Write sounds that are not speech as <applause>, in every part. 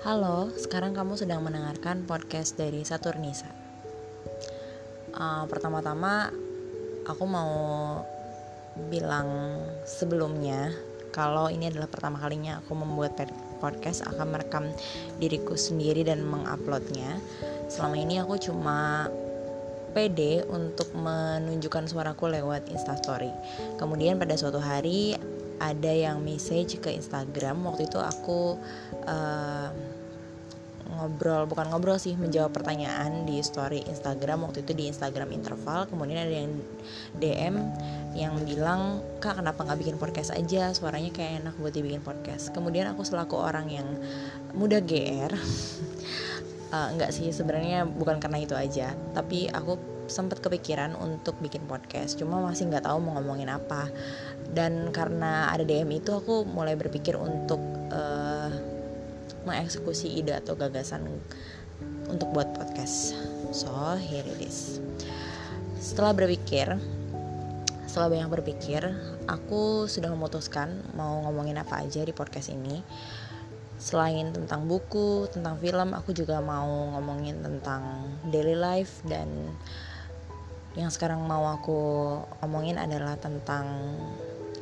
Halo, sekarang kamu sedang mendengarkan podcast dari Saturnisa. Uh, pertama-tama, aku mau bilang sebelumnya kalau ini adalah pertama kalinya aku membuat podcast akan merekam diriku sendiri dan menguploadnya. Selama ini aku cuma pede untuk menunjukkan suaraku lewat instastory. Kemudian pada suatu hari ada yang message ke Instagram waktu itu aku uh, ngobrol bukan ngobrol sih menjawab pertanyaan di story Instagram waktu itu di Instagram interval kemudian ada yang DM yang bilang kak kenapa nggak bikin podcast aja? Suaranya kayak enak buat dibikin podcast. Kemudian aku selaku orang yang muda GR uh, <laughs> enggak sih sebenarnya bukan karena itu aja tapi aku sempat kepikiran untuk bikin podcast cuma masih nggak tahu mau ngomongin apa. Dan karena ada DM itu aku mulai berpikir untuk uh, mengeksekusi ide atau gagasan untuk buat podcast. So here it is. Setelah berpikir setelah banyak berpikir aku sudah memutuskan mau ngomongin apa aja di podcast ini. Selain tentang buku, tentang film, aku juga mau ngomongin tentang daily life dan yang sekarang mau aku omongin adalah tentang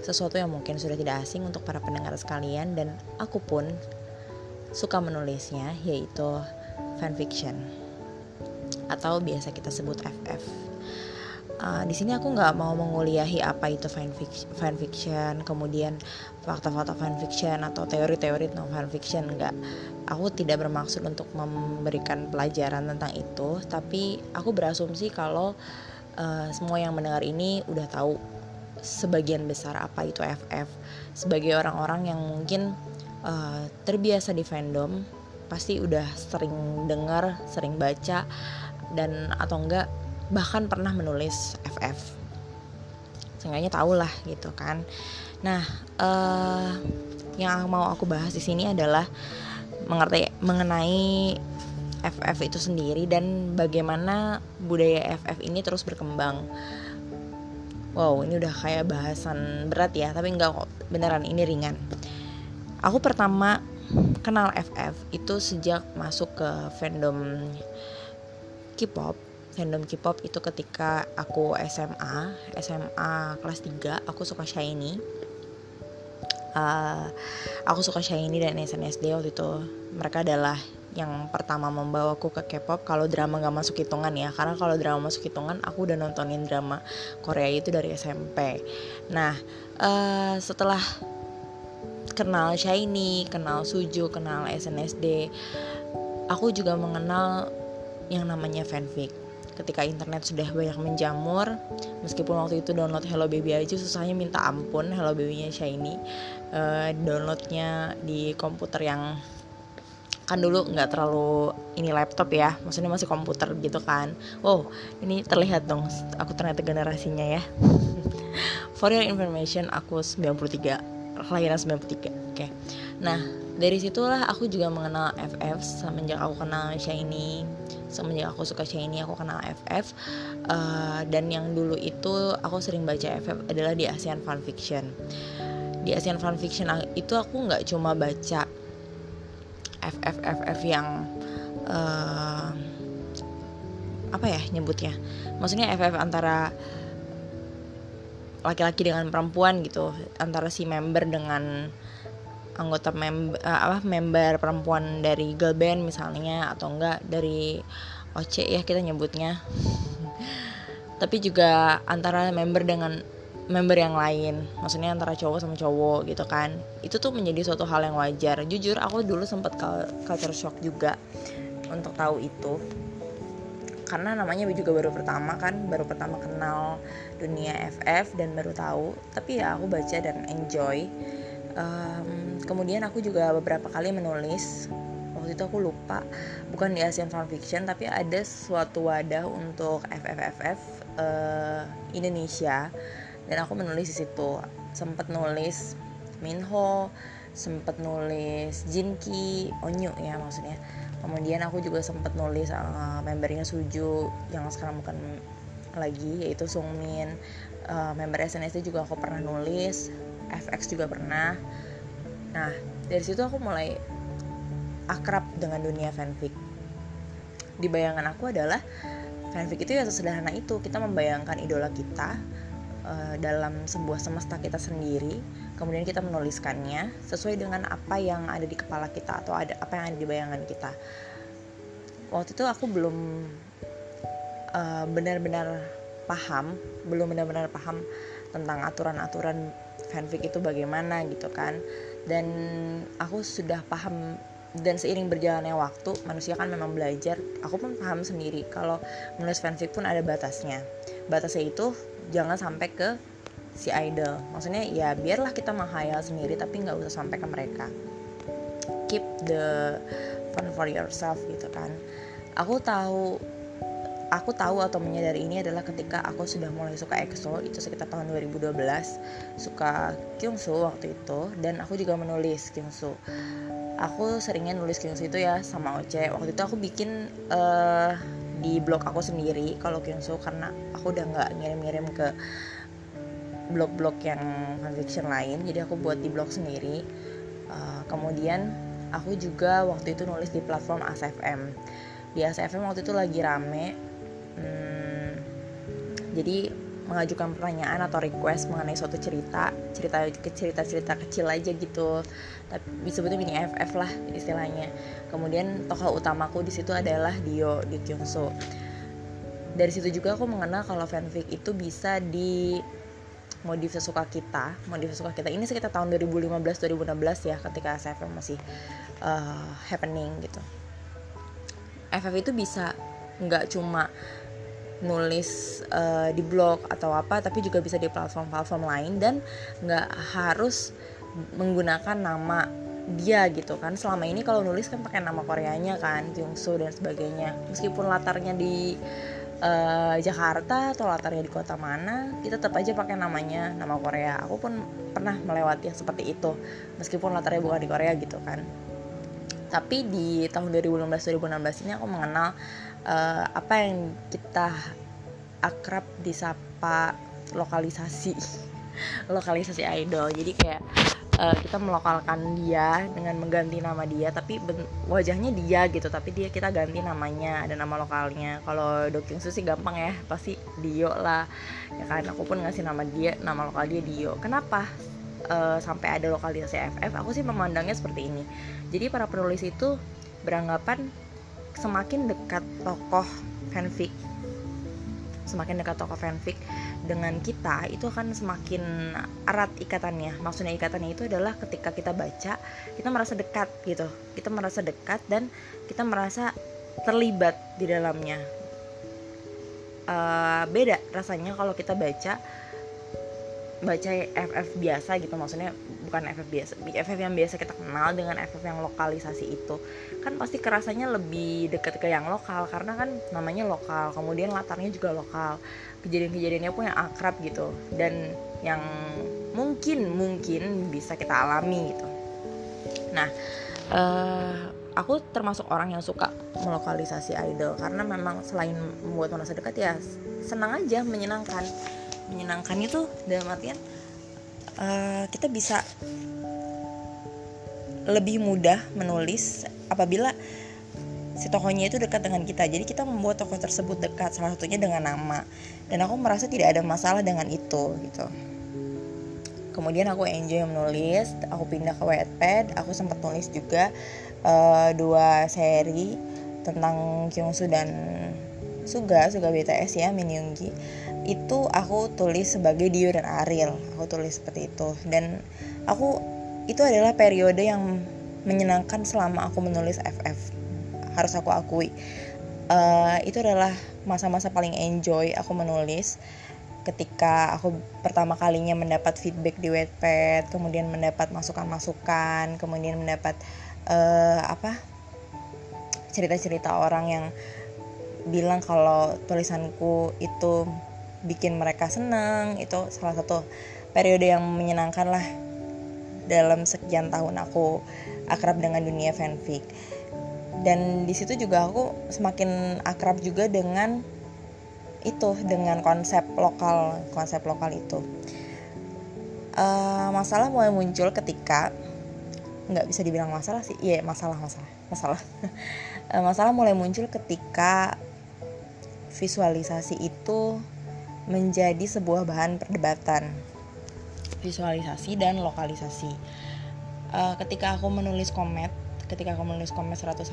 sesuatu yang mungkin sudah tidak asing untuk para pendengar sekalian dan aku pun suka menulisnya yaitu fanfiction atau biasa kita sebut FF. Uh, di sini aku nggak mau menguliahi apa itu fanfiction, fanfiction, kemudian fakta-fakta fanfiction atau teori-teori tentang fanfiction nggak. Aku tidak bermaksud untuk memberikan pelajaran tentang itu, tapi aku berasumsi kalau uh, semua yang mendengar ini udah tahu sebagian besar apa itu FF sebagai orang-orang yang mungkin uh, terbiasa di fandom pasti udah sering dengar, sering baca dan atau enggak bahkan pernah menulis FF. Seenggaknya tau lah gitu kan. Nah, uh, yang mau aku bahas di sini adalah mengerti mengenai FF itu sendiri dan bagaimana budaya FF ini terus berkembang. Wow ini udah kayak bahasan berat ya tapi enggak kok beneran ini ringan. Aku pertama kenal FF itu sejak masuk ke fandom K-pop. Fandom K-pop itu ketika aku SMA SMA kelas 3 aku suka Shiny. Uh, aku suka Shiny dan SNSD waktu itu. Mereka adalah yang pertama membawaku ke K-pop kalau drama gak masuk hitungan ya. Karena kalau drama masuk hitungan aku udah nontonin drama Korea itu dari SMP nah uh, setelah kenal Shiny kenal Suju kenal SNSD aku juga mengenal yang namanya fanfic. Ketika internet sudah banyak menjamur meskipun waktu itu download Hello Baby aja susahnya minta ampun Hello Baby-nya Shiny uh, downloadnya di komputer yang kan dulu nggak terlalu ini laptop ya maksudnya masih komputer gitu kan. Wow ini terlihat dong aku ternyata generasinya ya. <laughs> For your information aku 93 kelahiran 93 oke. Okay. nah dari situlah aku juga mengenal FF semenjak aku kenal Shiny. Semenjak aku suka Shiny aku kenal FF uh, dan yang dulu itu aku sering baca FF adalah di ASEAN Fanfiction di ASEAN Fanfiction itu aku nggak cuma baca FFFF yang uh, apa ya nyebutnya? Maksudnya FF antara laki-laki dengan perempuan gitu antara si member dengan anggota member uh, apa member perempuan dari girl band misalnya atau enggak dari OC ya kita nyebutnya. <laughs> Tapi juga antara member dengan member yang lain. Maksudnya antara cowok sama cowok gitu kan. Itu tuh menjadi suatu hal yang wajar. Jujur aku dulu sempat culture shock juga untuk tahu itu. Karena namanya juga baru pertama kan baru pertama kenal dunia FF dan baru tahu. Tapi ya aku baca dan enjoy. Um, kemudian aku juga beberapa kali menulis. Waktu itu aku lupa. Bukan di Asian Fanfiction tapi ada suatu wadah untuk FFFF uh, Indonesia dan aku menulis di situ. Sempat nulis Minho sempat nulis Jinki Onyu ya maksudnya. Kemudian aku juga sempat nulis uh, membernya Suju yang sekarang bukan lagi yaitu Sungmin. Uh, member SNSD juga aku pernah nulis FX juga pernah. Nah dari situ aku mulai akrab dengan dunia fanfic. Di bayangan aku adalah fanfic itu ya sesederhana itu. Kita membayangkan idola kita uh, dalam sebuah semesta kita sendiri kemudian kita menuliskannya sesuai dengan apa yang ada di kepala kita atau ada apa yang ada di bayangan kita. Waktu itu aku belum uh, benar-benar paham belum benar-benar paham tentang aturan-aturan fanfic itu bagaimana gitu kan. Dan aku sudah paham dan seiring berjalannya waktu manusia kan memang belajar. Aku pun paham sendiri kalau menulis fanfic pun ada batasnya batasnya itu jangan sampai ke si idol. Maksudnya ya biarlah kita menghayal sendiri tapi nggak usah sampai ke mereka. Keep the fun for yourself gitu kan. Aku tahu aku tahu atau menyadari ini adalah ketika aku sudah mulai suka EXO itu sekitar tahun 2012 suka Kyungsu waktu itu dan aku juga menulis Kyungsu. Aku seringnya nulis Kyungsu itu ya sama Oce. Waktu itu aku bikin uh, di blog aku sendiri kalau Kyungsu karena aku udah nggak ngirim-ngirim ke blog-blog yang fanfiction lain jadi aku buat di blog sendiri. Uh, kemudian aku juga waktu itu nulis di platform ASFM di ASFM waktu itu lagi rame. Hmm, jadi mengajukan pertanyaan atau request mengenai suatu cerita cerita cerita cerita kecil aja gitu. Tapi disebutnya mini FF lah istilahnya. Kemudian tokoh utamaku di situ adalah Dio di Kyungso dari situ juga aku mengenal kalau fanfic itu bisa di modif sesuka kita modif sesuka kita. Ini sekitar tahun 2015 2016 ya ketika SFM masih uh, happening gitu. FF itu bisa nggak cuma nulis uh, di blog atau apa tapi juga bisa di platform-platform lain dan nggak harus menggunakan nama dia gitu kan. Selama ini kalau nulis kan pakai nama Koreanya kan Kyungsu dan sebagainya. Meskipun latarnya di uh, Jakarta atau latarnya di kota mana kita tetap aja pakai namanya nama Korea. Aku pun pernah melewati yang seperti itu meskipun latarnya bukan di Korea gitu kan. Tapi di tahun 2015-2016 ini aku mengenal uh, apa yang kita akrab disapa lokalisasi <laughs> lokalisasi idol. Jadi kayak uh, kita melokalkan dia dengan mengganti nama dia tapi wajahnya dia gitu tapi dia kita ganti namanya ada nama lokalnya. Kalau Dokyungsu sih gampang ya pasti Dio lah. Ya kan aku pun ngasih nama dia nama lokal dia Dio. Kenapa uh, sampai ada lokalisasi FF aku sih memandangnya seperti ini. Jadi para penulis itu beranggapan semakin dekat tokoh fanfic semakin dekat tokoh fanfic dengan kita itu akan semakin erat ikatannya. Maksudnya ikatannya itu adalah ketika kita baca kita merasa dekat gitu. Kita merasa dekat dan kita merasa terlibat di dalamnya. Uh, beda rasanya kalau kita baca baca FF biasa gitu. Maksudnya bukan FF biasa FF yang biasa kita kenal dengan FF yang lokalisasi itu. Kan pasti kerasanya lebih dekat ke yang lokal karena kan namanya lokal kemudian latarnya juga lokal. Kejadian-kejadiannya pun yang akrab gitu dan yang mungkin mungkin bisa kita alami gitu. Nah uh, aku termasuk orang yang suka melokalisasi idol karena memang selain membuat merasa dekat ya senang aja menyenangkan. Menyenangkan itu dalam artian uh, kita bisa lebih mudah menulis apabila si tokohnya itu dekat dengan kita. Jadi kita membuat tokoh tersebut dekat salah satunya dengan nama. Dan aku merasa tidak ada masalah dengan itu gitu. Kemudian aku enjoy menulis aku pindah ke Wattpad aku sempat nulis juga uh, dua seri tentang Kyungsu dan Suga Suga BTS ya Min Younggi itu aku tulis sebagai Dio dan Ariel. Aku tulis seperti itu. Dan aku itu adalah periode yang menyenangkan selama aku menulis FF harus aku akui. Uh, itu adalah masa-masa paling enjoy aku menulis. Ketika aku pertama kalinya mendapat feedback di Wattpad kemudian mendapat masukan-masukan kemudian mendapat uh, apa cerita-cerita orang yang bilang kalau tulisanku itu bikin mereka senang itu salah satu periode yang menyenangkan lah dalam sekian tahun aku akrab dengan dunia fanfic. Dan di situ juga aku semakin akrab juga dengan itu dengan konsep lokal konsep lokal itu. Uh, masalah mulai muncul ketika nggak bisa dibilang masalah sih iya masalah masalah masalah. <laughs> Eh, masalah mulai muncul ketika visualisasi itu menjadi sebuah bahan perdebatan. Visualisasi dan lokalisasi. Uh, ketika aku menulis komet ketika aku menulis komet 101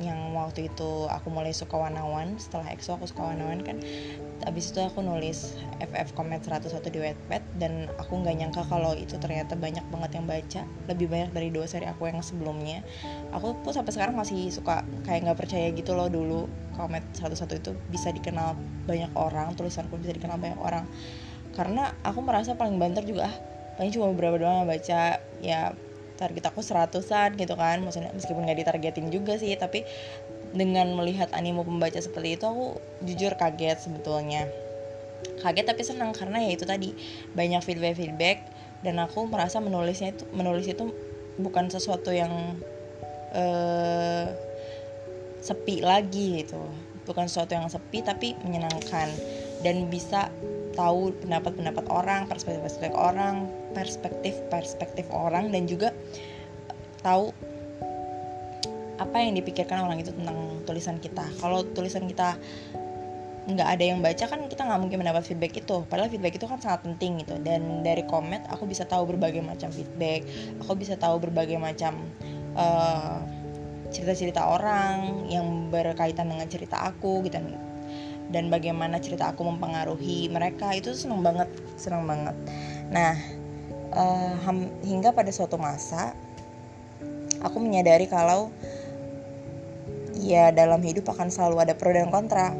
yang waktu itu aku mulai suka wanawan setelah EXO aku suka wanawan kan habis itu aku nulis FF Comet 101 di Wattpad dan aku nggak nyangka kalau itu ternyata banyak banget yang baca lebih banyak dari dua seri aku yang sebelumnya. Aku pun sampai sekarang masih suka kayak nggak percaya gitu loh dulu Comet 101 itu bisa dikenal banyak orang tulisanku bisa dikenal banyak orang. Karena aku merasa paling banter juga ah paling cuma beberapa doang yang baca. Ya target aku seratusan gitu kan. Maksudnya meskipun nggak ditargetin juga sih tapi dengan melihat animo pembaca seperti itu aku jujur kaget sebetulnya. Kaget tapi senang karena ya itu tadi banyak feedback feedback dan aku merasa menulisnya itu menulis itu bukan sesuatu yang uh, sepi lagi gitu bukan sesuatu yang sepi tapi menyenangkan dan bisa tahu pendapat-pendapat orang, perspektif-perspektif orang, perspektif-perspektif orang dan juga tahu apa yang dipikirkan orang itu tentang tulisan kita. Kalau tulisan kita nggak ada yang baca kan kita nggak mungkin mendapat feedback itu. Padahal feedback itu kan sangat penting gitu. Dan dari komen aku bisa tahu berbagai macam feedback. Aku bisa tahu berbagai macam uh, cerita-cerita orang yang berkaitan dengan cerita aku gitu. Dan bagaimana cerita aku mempengaruhi mereka itu seneng banget seneng banget. Nah uh, hingga pada suatu masa aku menyadari kalau ya dalam hidup akan selalu ada pro dan kontra.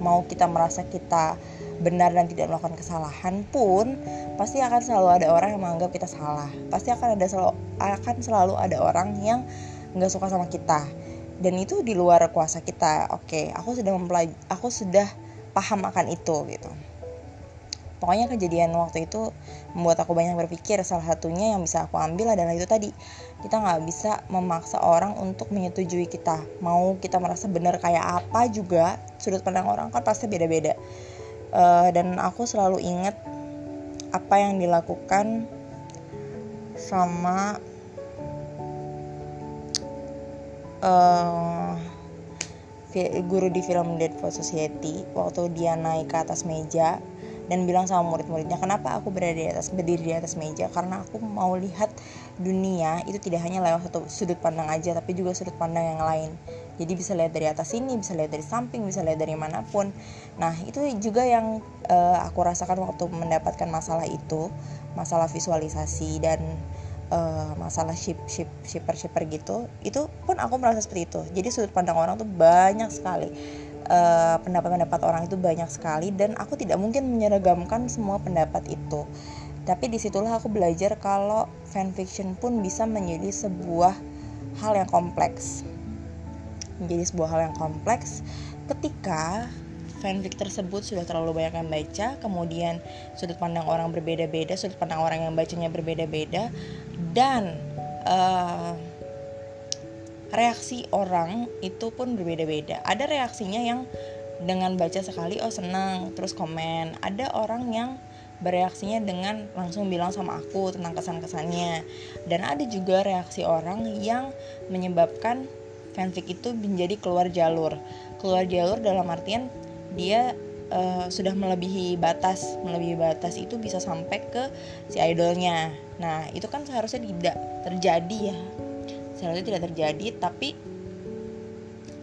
Mau kita merasa kita benar dan tidak melakukan kesalahan pun pasti akan selalu ada orang yang menganggap kita salah. Pasti akan ada selalu akan selalu ada orang yang nggak suka sama kita. Dan itu di luar kuasa kita. Oke aku sudah mempelaj aku sudah paham akan itu gitu. Pokoknya kejadian waktu itu membuat aku banyak berpikir. Salah satunya yang bisa aku ambil adalah itu tadi. Kita nggak bisa memaksa orang untuk menyetujui kita. Mau kita merasa benar kayak apa juga sudut pandang orang kan pasti beda-beda. Uh, dan aku selalu ingat apa yang dilakukan sama uh, guru di film Dead for Society waktu dia naik ke atas meja dan bilang sama murid-muridnya kenapa aku berada di atas berdiri di atas meja? Karena aku mau lihat dunia itu tidak hanya lewat satu sudut pandang aja tapi juga sudut pandang yang lain. Jadi bisa lihat dari atas sini bisa lihat dari samping bisa lihat dari mana pun. Nah itu juga yang uh, aku rasakan waktu mendapatkan masalah itu masalah visualisasi dan uh, masalah ship ship shipper shipper gitu itu pun aku merasa seperti itu. Jadi sudut pandang orang tuh banyak sekali. Uh, pendapat-pendapat orang itu banyak sekali dan aku tidak mungkin menyeragamkan semua pendapat itu. Tapi di situlah aku belajar kalau fanfiction pun bisa menjadi sebuah hal yang kompleks. Menjadi sebuah hal yang kompleks ketika fanfic tersebut sudah terlalu banyak yang baca, kemudian sudut pandang orang berbeda-beda, sudut pandang orang yang bacanya berbeda-beda, dan uh, reaksi orang itu pun berbeda-beda. Ada reaksinya yang dengan baca sekali oh senang terus komen. Ada orang yang bereaksinya dengan langsung bilang sama aku tentang kesan-kesannya. Dan ada juga reaksi orang yang menyebabkan fanfic itu menjadi keluar jalur. Keluar jalur dalam artian dia uh, sudah melebihi batas melebihi batas itu bisa sampai ke si idolnya nah itu kan seharusnya tidak terjadi ya. Seharusnya tidak terjadi tapi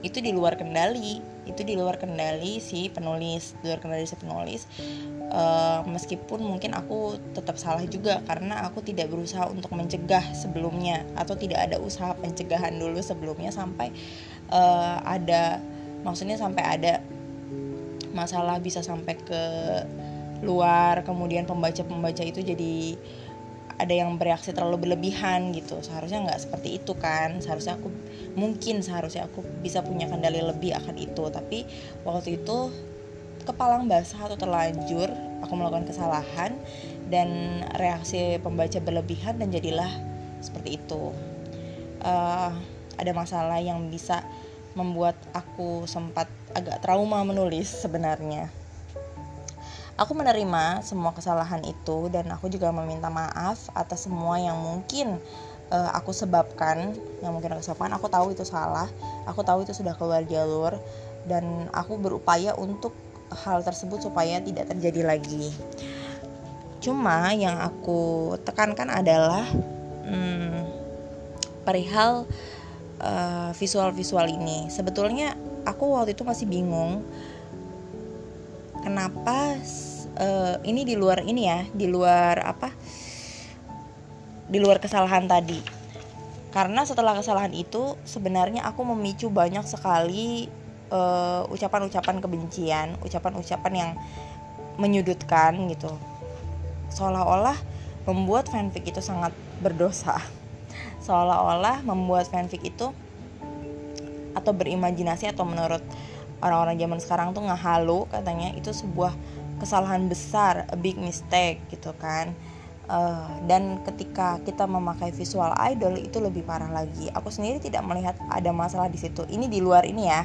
itu di luar kendali. Itu di luar kendali si penulis di luar kendali si penulis. Uh, meskipun mungkin aku tetap salah juga karena aku tidak berusaha untuk mencegah sebelumnya atau tidak ada usaha pencegahan dulu sebelumnya sampai uh, ada maksudnya sampai ada masalah bisa sampai ke luar kemudian pembaca-pembaca itu jadi ada yang bereaksi terlalu berlebihan gitu. Seharusnya nggak seperti itu kan. Seharusnya aku mungkin seharusnya aku bisa punya kendali lebih akan itu. Tapi waktu itu kepalang basah atau terlanjur aku melakukan kesalahan dan reaksi pembaca berlebihan dan jadilah seperti itu. Uh, ada masalah yang bisa membuat aku sempat agak trauma menulis sebenarnya. Aku menerima semua kesalahan itu dan aku juga meminta maaf atas semua yang mungkin uh, aku sebabkan yang mungkin aku sebabkan. Aku tahu itu salah aku tahu itu sudah keluar jalur dan aku berupaya untuk hal tersebut supaya tidak terjadi lagi. Cuma yang aku tekankan adalah hmm, perihal uh, visual-visual ini. Sebetulnya aku waktu itu masih bingung kenapa uh, ini di luar ini ya di luar apa? Di luar kesalahan tadi. Karena setelah kesalahan itu sebenarnya aku memicu banyak sekali eh, ucapan-ucapan kebencian ucapan-ucapan yang menyudutkan gitu. Seolah-olah membuat fanfic itu sangat berdosa. <laughs> Seolah-olah membuat fanfic itu atau berimajinasi atau menurut orang-orang zaman sekarang tuh ngehalu katanya. Itu sebuah kesalahan besar a big mistake gitu kan. Uh, dan ketika kita memakai visual idol itu lebih parah lagi. Aku sendiri tidak melihat ada masalah di situ. Ini di luar ini ya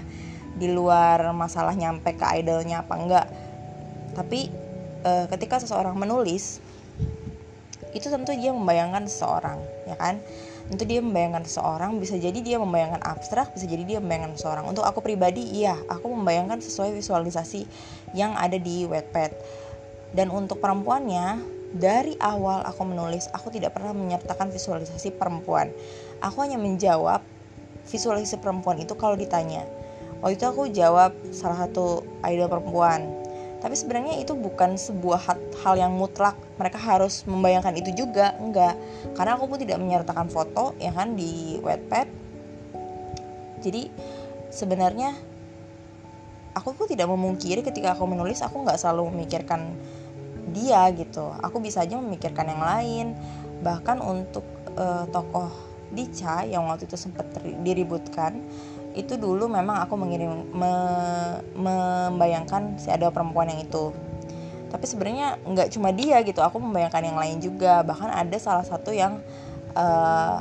di luar masalah nyampe ke idolnya apa enggak. Tapi uh, ketika seseorang menulis itu tentu dia membayangkan seseorang ya kan tentu dia membayangkan seseorang bisa jadi dia membayangkan abstrak bisa jadi dia membayangkan seseorang untuk aku pribadi iya aku membayangkan sesuai visualisasi yang ada di Wattpad dan untuk perempuannya dari awal aku menulis, aku tidak pernah menyertakan visualisasi perempuan. Aku hanya menjawab visualisasi perempuan itu kalau ditanya. Waktu itu aku jawab salah satu idol perempuan. Tapi sebenarnya itu bukan sebuah hal yang mutlak. Mereka harus membayangkan itu juga, enggak. Karena aku pun tidak menyertakan foto ya kan di Wattpad. Jadi sebenarnya aku pun tidak memungkiri ketika aku menulis aku nggak selalu memikirkan dia gitu aku bisa aja memikirkan yang lain bahkan untuk uh, tokoh Dica yang waktu itu sempat diributkan itu dulu memang aku mengirim me, membayangkan si ada perempuan yang itu. Tapi sebenarnya nggak cuma dia gitu aku membayangkan yang lain juga. Bahkan ada salah satu yang uh,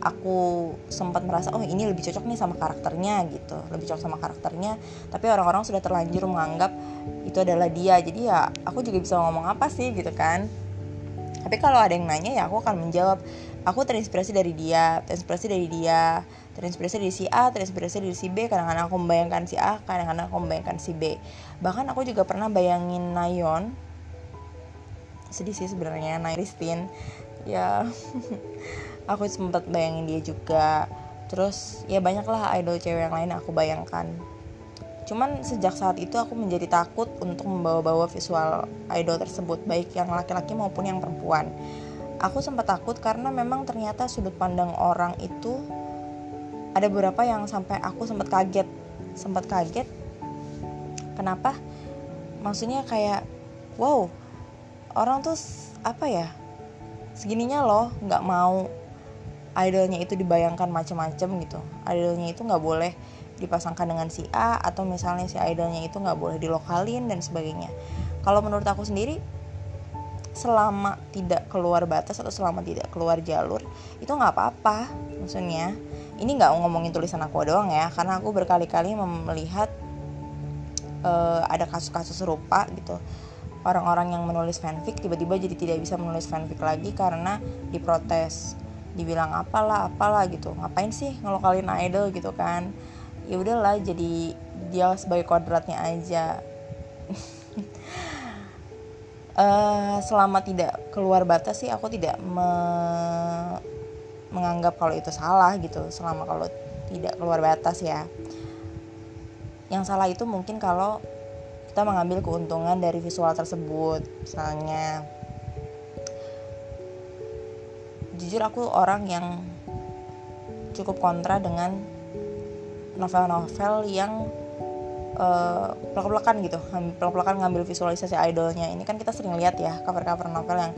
aku sempat merasa oh ini lebih cocok nih sama karakternya gitu. Lebih cocok sama karakternya. Tapi orang-orang sudah terlanjur menganggap itu adalah dia. Jadi ya aku juga bisa ngomong apa sih gitu kan. Tapi kalau ada yang nanya ya aku akan menjawab. Aku terinspirasi dari dia terinspirasi dari dia terinspirasi dari si A terinspirasi dari si B. Kadang-kadang aku membayangkan si A kadang-kadang aku membayangkan si B. Bahkan aku juga pernah bayangin Nayon. Sedih sih sebenarnya Nairistin ya <laughs> aku sempat bayangin dia juga. Terus ya banyaklah idol cewek yang lain aku bayangkan. Cuman sejak saat itu aku menjadi takut untuk membawa-bawa visual idol tersebut baik yang laki-laki maupun yang perempuan. Aku sempat takut karena memang ternyata sudut pandang orang itu ada beberapa yang sampai aku sempat kaget. Sempat kaget. Kenapa? Maksudnya kayak wow orang tuh apa ya segininya loh nggak mau idolnya itu dibayangkan macam-macam gitu. Idolnya itu nggak boleh dipasangkan dengan si A atau misalnya si idolnya itu nggak boleh dilokalin dan sebagainya. Kalau menurut aku sendiri selama tidak keluar batas atau selama tidak keluar jalur itu nggak apa-apa maksudnya ini nggak ngomongin tulisan aku doang ya karena aku berkali-kali melihat uh, ada kasus-kasus serupa gitu. Orang-orang yang menulis fanfic tiba-tiba jadi tidak bisa menulis fanfic lagi karena diprotes dibilang apalah apalah gitu. Ngapain sih ngelokalin idol gitu kan? Ya udahlah jadi dia sebagai kodratnya aja. Uh, <laughs> selama tidak keluar batas sih aku tidak me menganggap kalau itu salah gitu selama kalau tidak keluar batas ya. Yang salah itu mungkin kalau kita mengambil keuntungan dari visual tersebut. Misalnya jujur aku orang yang cukup kontra dengan novel-novel yang uh, pelak-pelakan gitu pelak-pelakan ngambil visualisasi idolnya. Ini kan kita sering lihat ya cover-cover novel yang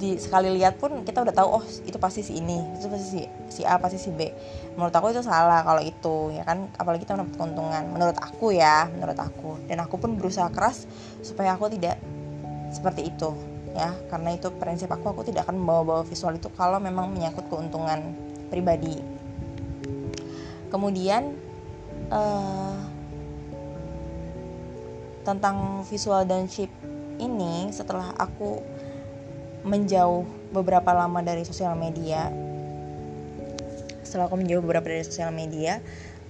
di sekali lihat pun kita udah tahu oh itu pasti si ini itu pasti si si A pasti si B. Menurut aku itu salah kalau itu ya kan? Apalagi kita mendapat keuntungan. Menurut aku ya menurut aku. Dan aku pun berusaha keras supaya aku tidak seperti itu ya. Karena itu prinsip aku aku tidak akan membawa-bawa visual itu kalau memang menyangkut keuntungan pribadi. Kemudian uh, tentang visual dan chip ini setelah aku menjauh beberapa lama dari sosial media. Setelah aku menjauh beberapa dari sosial media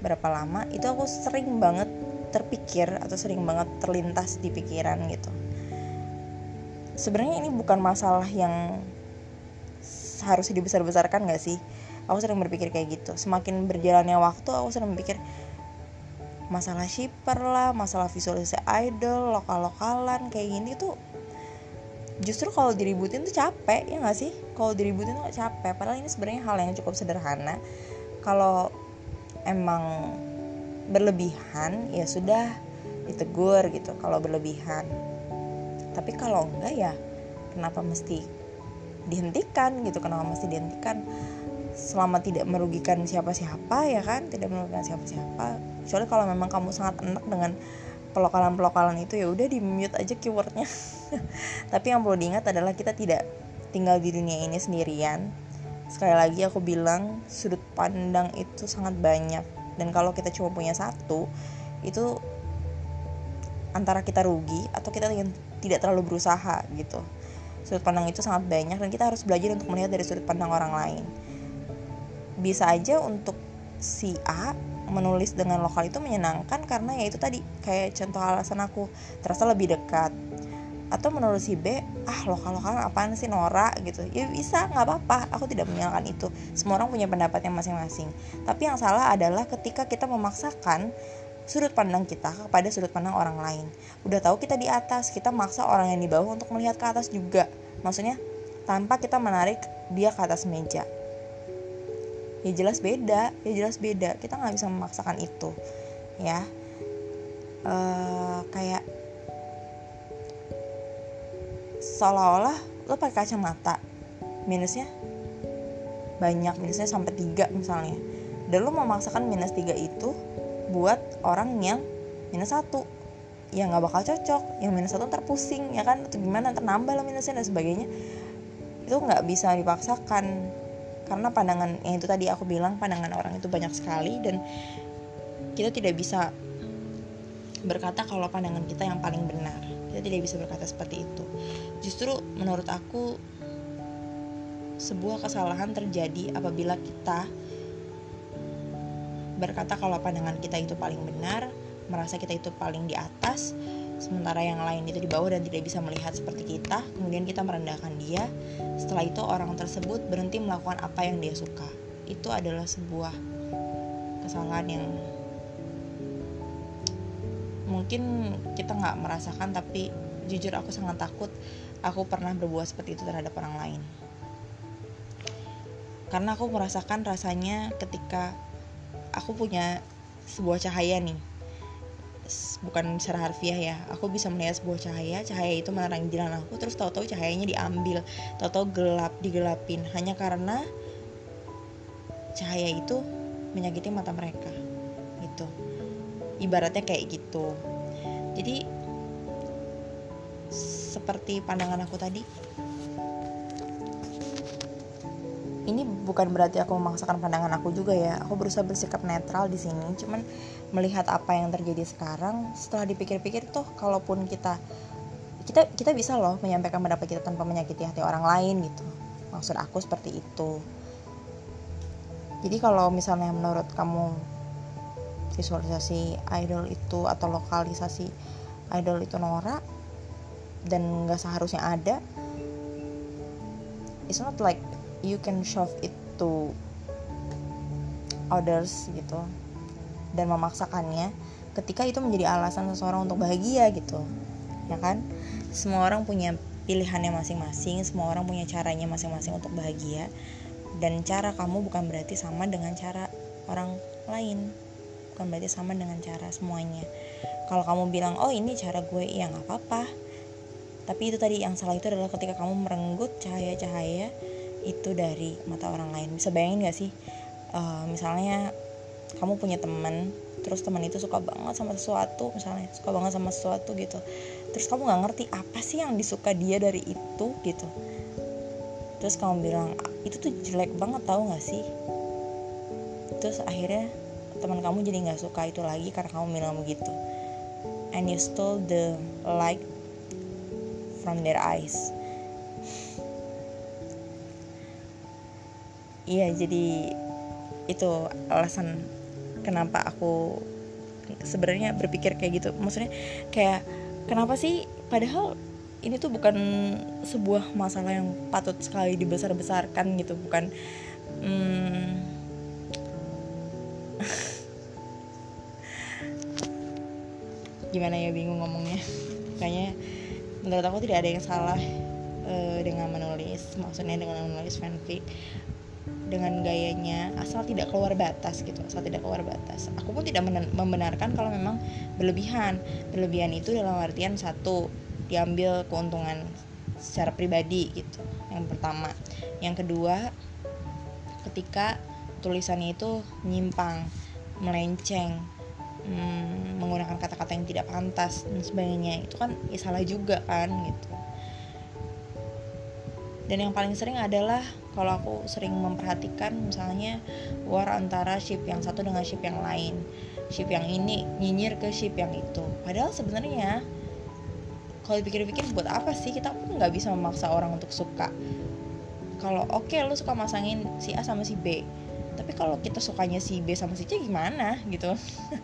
berapa lama itu aku sering banget terpikir atau sering banget terlintas di pikiran gitu. Sebenarnya ini bukan masalah yang harus dibesar-besarkan gak sih? Aku sering berpikir kayak gitu. Semakin berjalannya waktu aku sering berpikir masalah shipper lah masalah visualisasi idol lokal-lokalan kayak gini tuh justru kalau diributin tuh capek ya nggak sih? Kalau diributin tuh capek. Padahal ini sebenarnya hal yang cukup sederhana. Kalau emang berlebihan ya sudah ditegur gitu kalau berlebihan. Tapi kalau enggak ya kenapa mesti dihentikan gitu? Kenapa mesti dihentikan? Selama tidak merugikan siapa-siapa ya kan? Tidak merugikan siapa-siapa. Kecuali kalau memang kamu sangat enak dengan pelokalan-pelokalan itu ya udah di mute aja keywordnya. <laughs> Tapi yang perlu diingat adalah kita tidak tinggal di dunia ini sendirian. Sekali lagi aku bilang sudut pandang itu sangat banyak. Dan kalau kita cuma punya satu itu antara kita rugi atau kita tidak terlalu berusaha gitu. Sudut pandang itu sangat banyak dan kita harus belajar untuk melihat dari sudut pandang orang lain. Bisa aja untuk si A menulis dengan lokal itu menyenangkan karena ya itu tadi kayak contoh alasan aku terasa lebih dekat. Atau menulis si B ah lokal lokal apaan sih Nora? gitu. Ya bisa nggak apa-apa aku tidak menyalahkan itu. Semua orang punya pendapatnya masing-masing. Tapi yang salah adalah ketika kita memaksakan sudut pandang kita kepada sudut pandang orang lain. Udah tahu kita di atas kita maksa orang yang di bawah untuk melihat ke atas juga. Maksudnya tanpa kita menarik dia ke atas meja ya jelas beda ya jelas beda. Kita nggak bisa memaksakan itu ya. Uh, kayak seolah-olah lo pakai kacamata minusnya banyak minusnya sampai tiga misalnya. Dan lo memaksakan minus tiga itu buat orang yang minus satu ya nggak bakal cocok yang minus satu ntar pusing ya kan? Atau gimana? Ntar nambah lah minusnya dan sebagainya. Itu nggak bisa dipaksakan karena pandangan yang itu tadi aku bilang pandangan orang itu banyak sekali dan kita tidak bisa berkata kalau pandangan kita yang paling benar. Kita tidak bisa berkata seperti itu. Justru menurut aku sebuah kesalahan terjadi apabila kita berkata kalau pandangan kita itu paling benar merasa kita itu paling di atas sementara yang lain itu di bawah dan tidak bisa melihat seperti kita kemudian kita merendahkan dia. Setelah itu orang tersebut berhenti melakukan apa yang dia suka. Itu adalah sebuah kesalahan yang mungkin kita nggak merasakan tapi jujur aku sangat takut aku pernah berbuat seperti itu terhadap orang lain. Karena aku merasakan rasanya ketika aku punya sebuah cahaya nih bukan secara harfiah ya. Aku bisa melihat sebuah cahaya cahaya itu menerangi jalan aku terus tahu-tahu cahayanya diambil. Tahu-tahu gelap digelapin. Hanya karena cahaya itu menyakiti mata mereka gitu. Ibaratnya kayak gitu. Jadi seperti pandangan aku tadi ini bukan berarti aku memaksakan pandangan aku juga ya. Aku berusaha bersikap netral di sini cuman melihat apa yang terjadi sekarang setelah dipikir-pikir tuh kalaupun kita kita kita bisa loh menyampaikan pendapat kita tanpa menyakiti hati orang lain gitu. Maksud aku seperti itu. Jadi kalau misalnya menurut kamu visualisasi idol itu atau lokalisasi idol itu norak dan nggak seharusnya ada it's not like you can shove it to others gitu dan memaksakannya ketika itu menjadi alasan seseorang untuk bahagia gitu ya kan? Semua orang punya pilihannya masing-masing semua orang punya caranya masing-masing untuk bahagia dan cara kamu bukan berarti sama dengan cara orang lain bukan berarti sama dengan cara semuanya. Kalau kamu bilang oh ini cara gue ya nggak apa-apa. Tapi itu tadi yang salah itu adalah ketika kamu merenggut cahaya-cahaya itu dari mata orang lain. Bisa bayangin gak sih? Uh, misalnya kamu punya teman terus teman itu suka banget sama sesuatu misalnya suka banget sama sesuatu gitu. Terus kamu nggak ngerti apa sih yang disuka dia dari itu gitu. Terus kamu bilang itu tuh jelek banget tau gak sih? Terus akhirnya teman kamu jadi nggak suka itu lagi karena kamu bilang begitu. And you stole the light from their eyes iya jadi itu alasan kenapa aku sebenarnya berpikir kayak gitu. Maksudnya kayak kenapa sih? Padahal ini tuh bukan sebuah masalah yang patut sekali dibesar-besarkan gitu bukan hmm, <laughs> gimana ya bingung ngomongnya. Kayaknya menurut aku tidak ada yang salah uh, dengan menulis maksudnya dengan menulis fanfic dengan gayanya asal tidak keluar batas gitu asal tidak keluar batas. Aku pun tidak membenarkan kalau memang berlebihan. Berlebihan itu dalam artian satu diambil keuntungan secara pribadi gitu yang pertama. Yang kedua ketika tulisannya itu nyimpang melenceng hmm, menggunakan kata-kata yang tidak pantas dan sebagainya itu kan ya salah juga kan gitu dan yang paling sering adalah kalau aku sering memperhatikan misalnya war antara ship yang satu dengan ship yang lain. Ship yang ini nyinyir ke ship yang itu. Padahal sebenarnya kalau dipikir-pikir buat apa sih? Kita pun nggak bisa memaksa orang untuk suka. Kalau oke okay, lu suka masangin si A sama si B. Tapi kalau kita sukanya si B sama si C gimana gitu?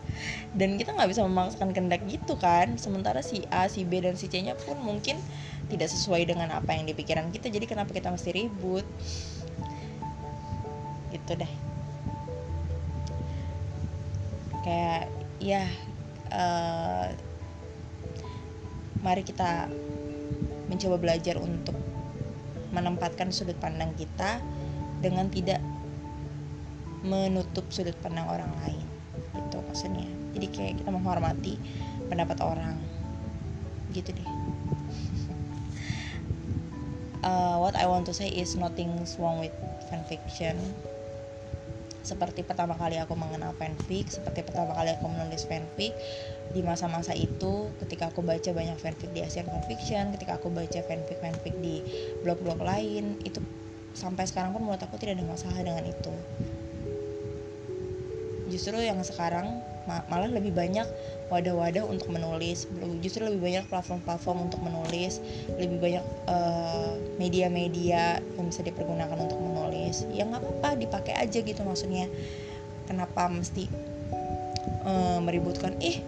<laughs> Dan kita nggak bisa memaksakan kendak gitu kan? Sementara si A si B dan si C nya pun mungkin tidak sesuai dengan apa yang dipikiran kita jadi kenapa kita mesti ribut? Gitu deh. Kayak ya uh, mari kita mencoba belajar untuk menempatkan sudut pandang kita dengan tidak menutup sudut pandang orang lain. Gitu maksudnya. Jadi kayak kita menghormati pendapat orang. Gitu deh uh, what I want to say is nothing wrong with fanfiction seperti pertama kali aku mengenal fanfic, seperti pertama kali aku menulis fanfic di masa-masa itu ketika aku baca banyak fanfic di Asian Fanfiction, ketika aku baca fanfic-fanfic di blog-blog lain, itu sampai sekarang pun menurut aku tidak ada masalah dengan itu. Justru yang sekarang malah lebih banyak wadah-wadah untuk menulis justru lebih banyak platform-platform untuk menulis lebih banyak uh, media-media yang bisa dipergunakan untuk menulis. Ya nggak apa-apa dipakai aja gitu maksudnya. Kenapa mesti uh, meributkan ih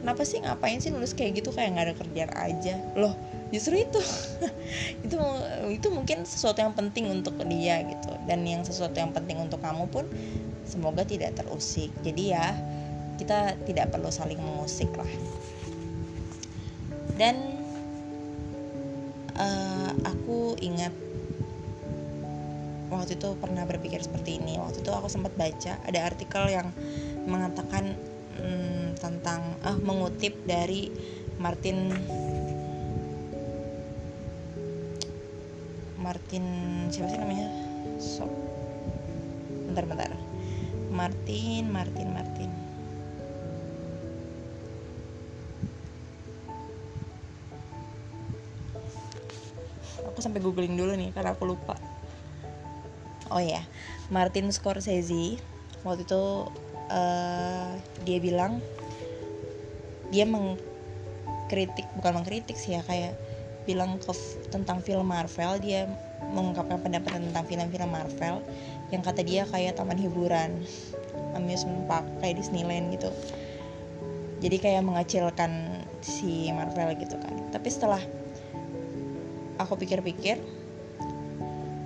kenapa sih ngapain sih nulis kayak gitu? Kayak nggak ada kerjaan aja. Loh justru itu. <laughs> Itu itu mungkin sesuatu yang penting untuk dia gitu. Dan yang sesuatu yang penting untuk kamu pun semoga tidak terusik. Jadi ya kita tidak perlu saling mengusik lah. Dan uh, aku ingat waktu itu pernah berpikir seperti ini. Waktu itu aku sempat baca ada artikel yang mengatakan hmm, tentang uh, mengutip dari Martin Martin siapa sih namanya? So bentar bentar. Martin Martin Martin sampai googling dulu nih karena aku lupa. Oh ya Martin Scorsese waktu itu uh, dia bilang dia mengkritik bukan mengkritik sih ya kayak bilang ke tentang film Marvel dia mengungkapkan pendapat tentang film-film Marvel yang kata dia kayak taman hiburan amusement park kayak Disneyland gitu. Jadi kayak mengecilkan si Marvel gitu kan. Tapi setelah aku pikir-pikir.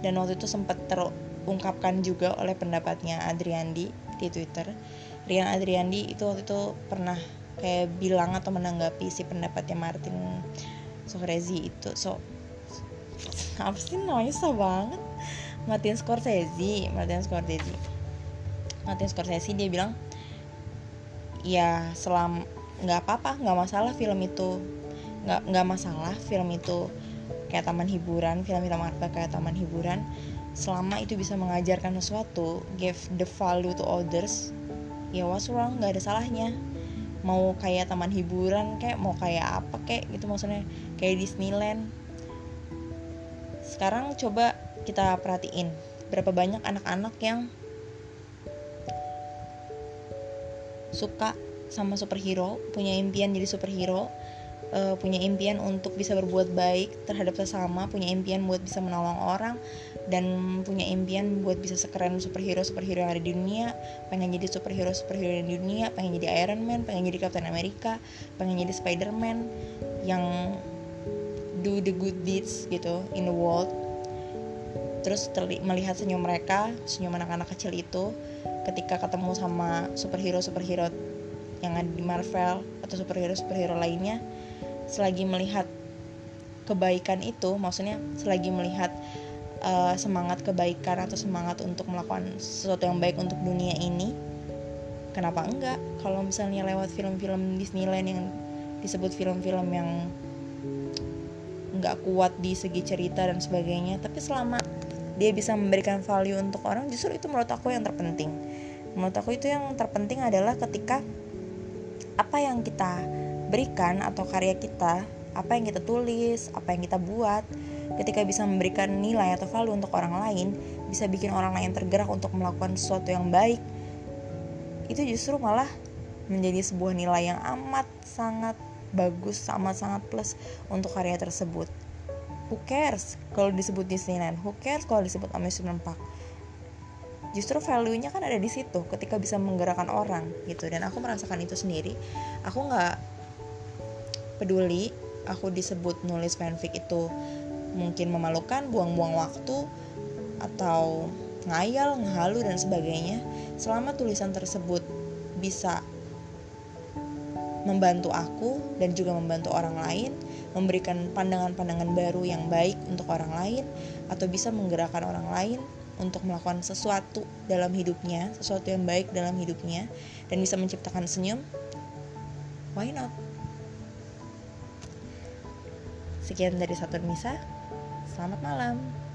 Dan waktu itu sempat terungkapkan juga oleh pendapatnya Adriandi di Twitter. Rian Adriandi itu waktu itu pernah kayak bilang atau menanggapi si pendapatnya Martin Scorsese itu. So apa sih namanya susah banget? Martin Scorsese Martin Scorsese. Martin Scorsese dia bilang ya selam nggak apa-apa nggak masalah film itu. Nggak nggak masalah film itu kayak taman hiburan film-film Marvel kayak taman hiburan selama itu bisa mengajarkan sesuatu give the value to others ya what's wrong nggak ada salahnya. Mau kayak taman hiburan kayak mau kayak apa kayak gitu maksudnya kayak Disneyland. Sekarang coba kita perhatiin berapa banyak anak-anak yang suka sama superhero punya impian jadi superhero uh, punya impian untuk bisa berbuat baik terhadap sesama, punya impian buat bisa menolong orang dan punya impian buat bisa sekeren superhero superhero yang ada di dunia, pengen jadi superhero superhero di dunia, pengen jadi Iron Man, pengen jadi Captain America, pengen jadi Spider-Man yang do the good deeds gitu in the world. Terus melihat senyum mereka, senyum anak-anak kecil itu ketika ketemu sama superhero-superhero yang ada di Marvel atau superhero-superhero lainnya selagi melihat kebaikan itu maksudnya selagi melihat uh, semangat kebaikan atau semangat untuk melakukan sesuatu yang baik untuk dunia ini kenapa enggak? Kalau misalnya lewat film-film Disneyland yang disebut film-film yang nggak kuat di segi cerita dan sebagainya tapi selama dia bisa memberikan value untuk orang justru itu menurut aku yang terpenting. Menurut aku itu yang terpenting adalah ketika apa yang kita berikan atau karya kita, apa yang kita tulis, apa yang kita buat, ketika bisa memberikan nilai atau value untuk orang lain, bisa bikin orang lain tergerak untuk melakukan sesuatu yang baik, itu justru malah menjadi sebuah nilai yang amat sangat bagus, amat sangat plus untuk karya tersebut. Who cares kalau disebut Disneyland? Who cares kalau disebut amusement park? Justru value-nya kan ada di situ ketika bisa menggerakkan orang gitu dan aku merasakan itu sendiri. Aku nggak peduli aku disebut nulis fanfic itu mungkin memalukan, buang-buang waktu atau ngayal, ngehalu dan sebagainya. Selama tulisan tersebut bisa membantu aku dan juga membantu orang lain, memberikan pandangan-pandangan baru yang baik untuk orang lain atau bisa menggerakkan orang lain untuk melakukan sesuatu dalam hidupnya, sesuatu yang baik dalam hidupnya dan bisa menciptakan senyum. Why not? Sekian dari satu Nisa. Selamat malam.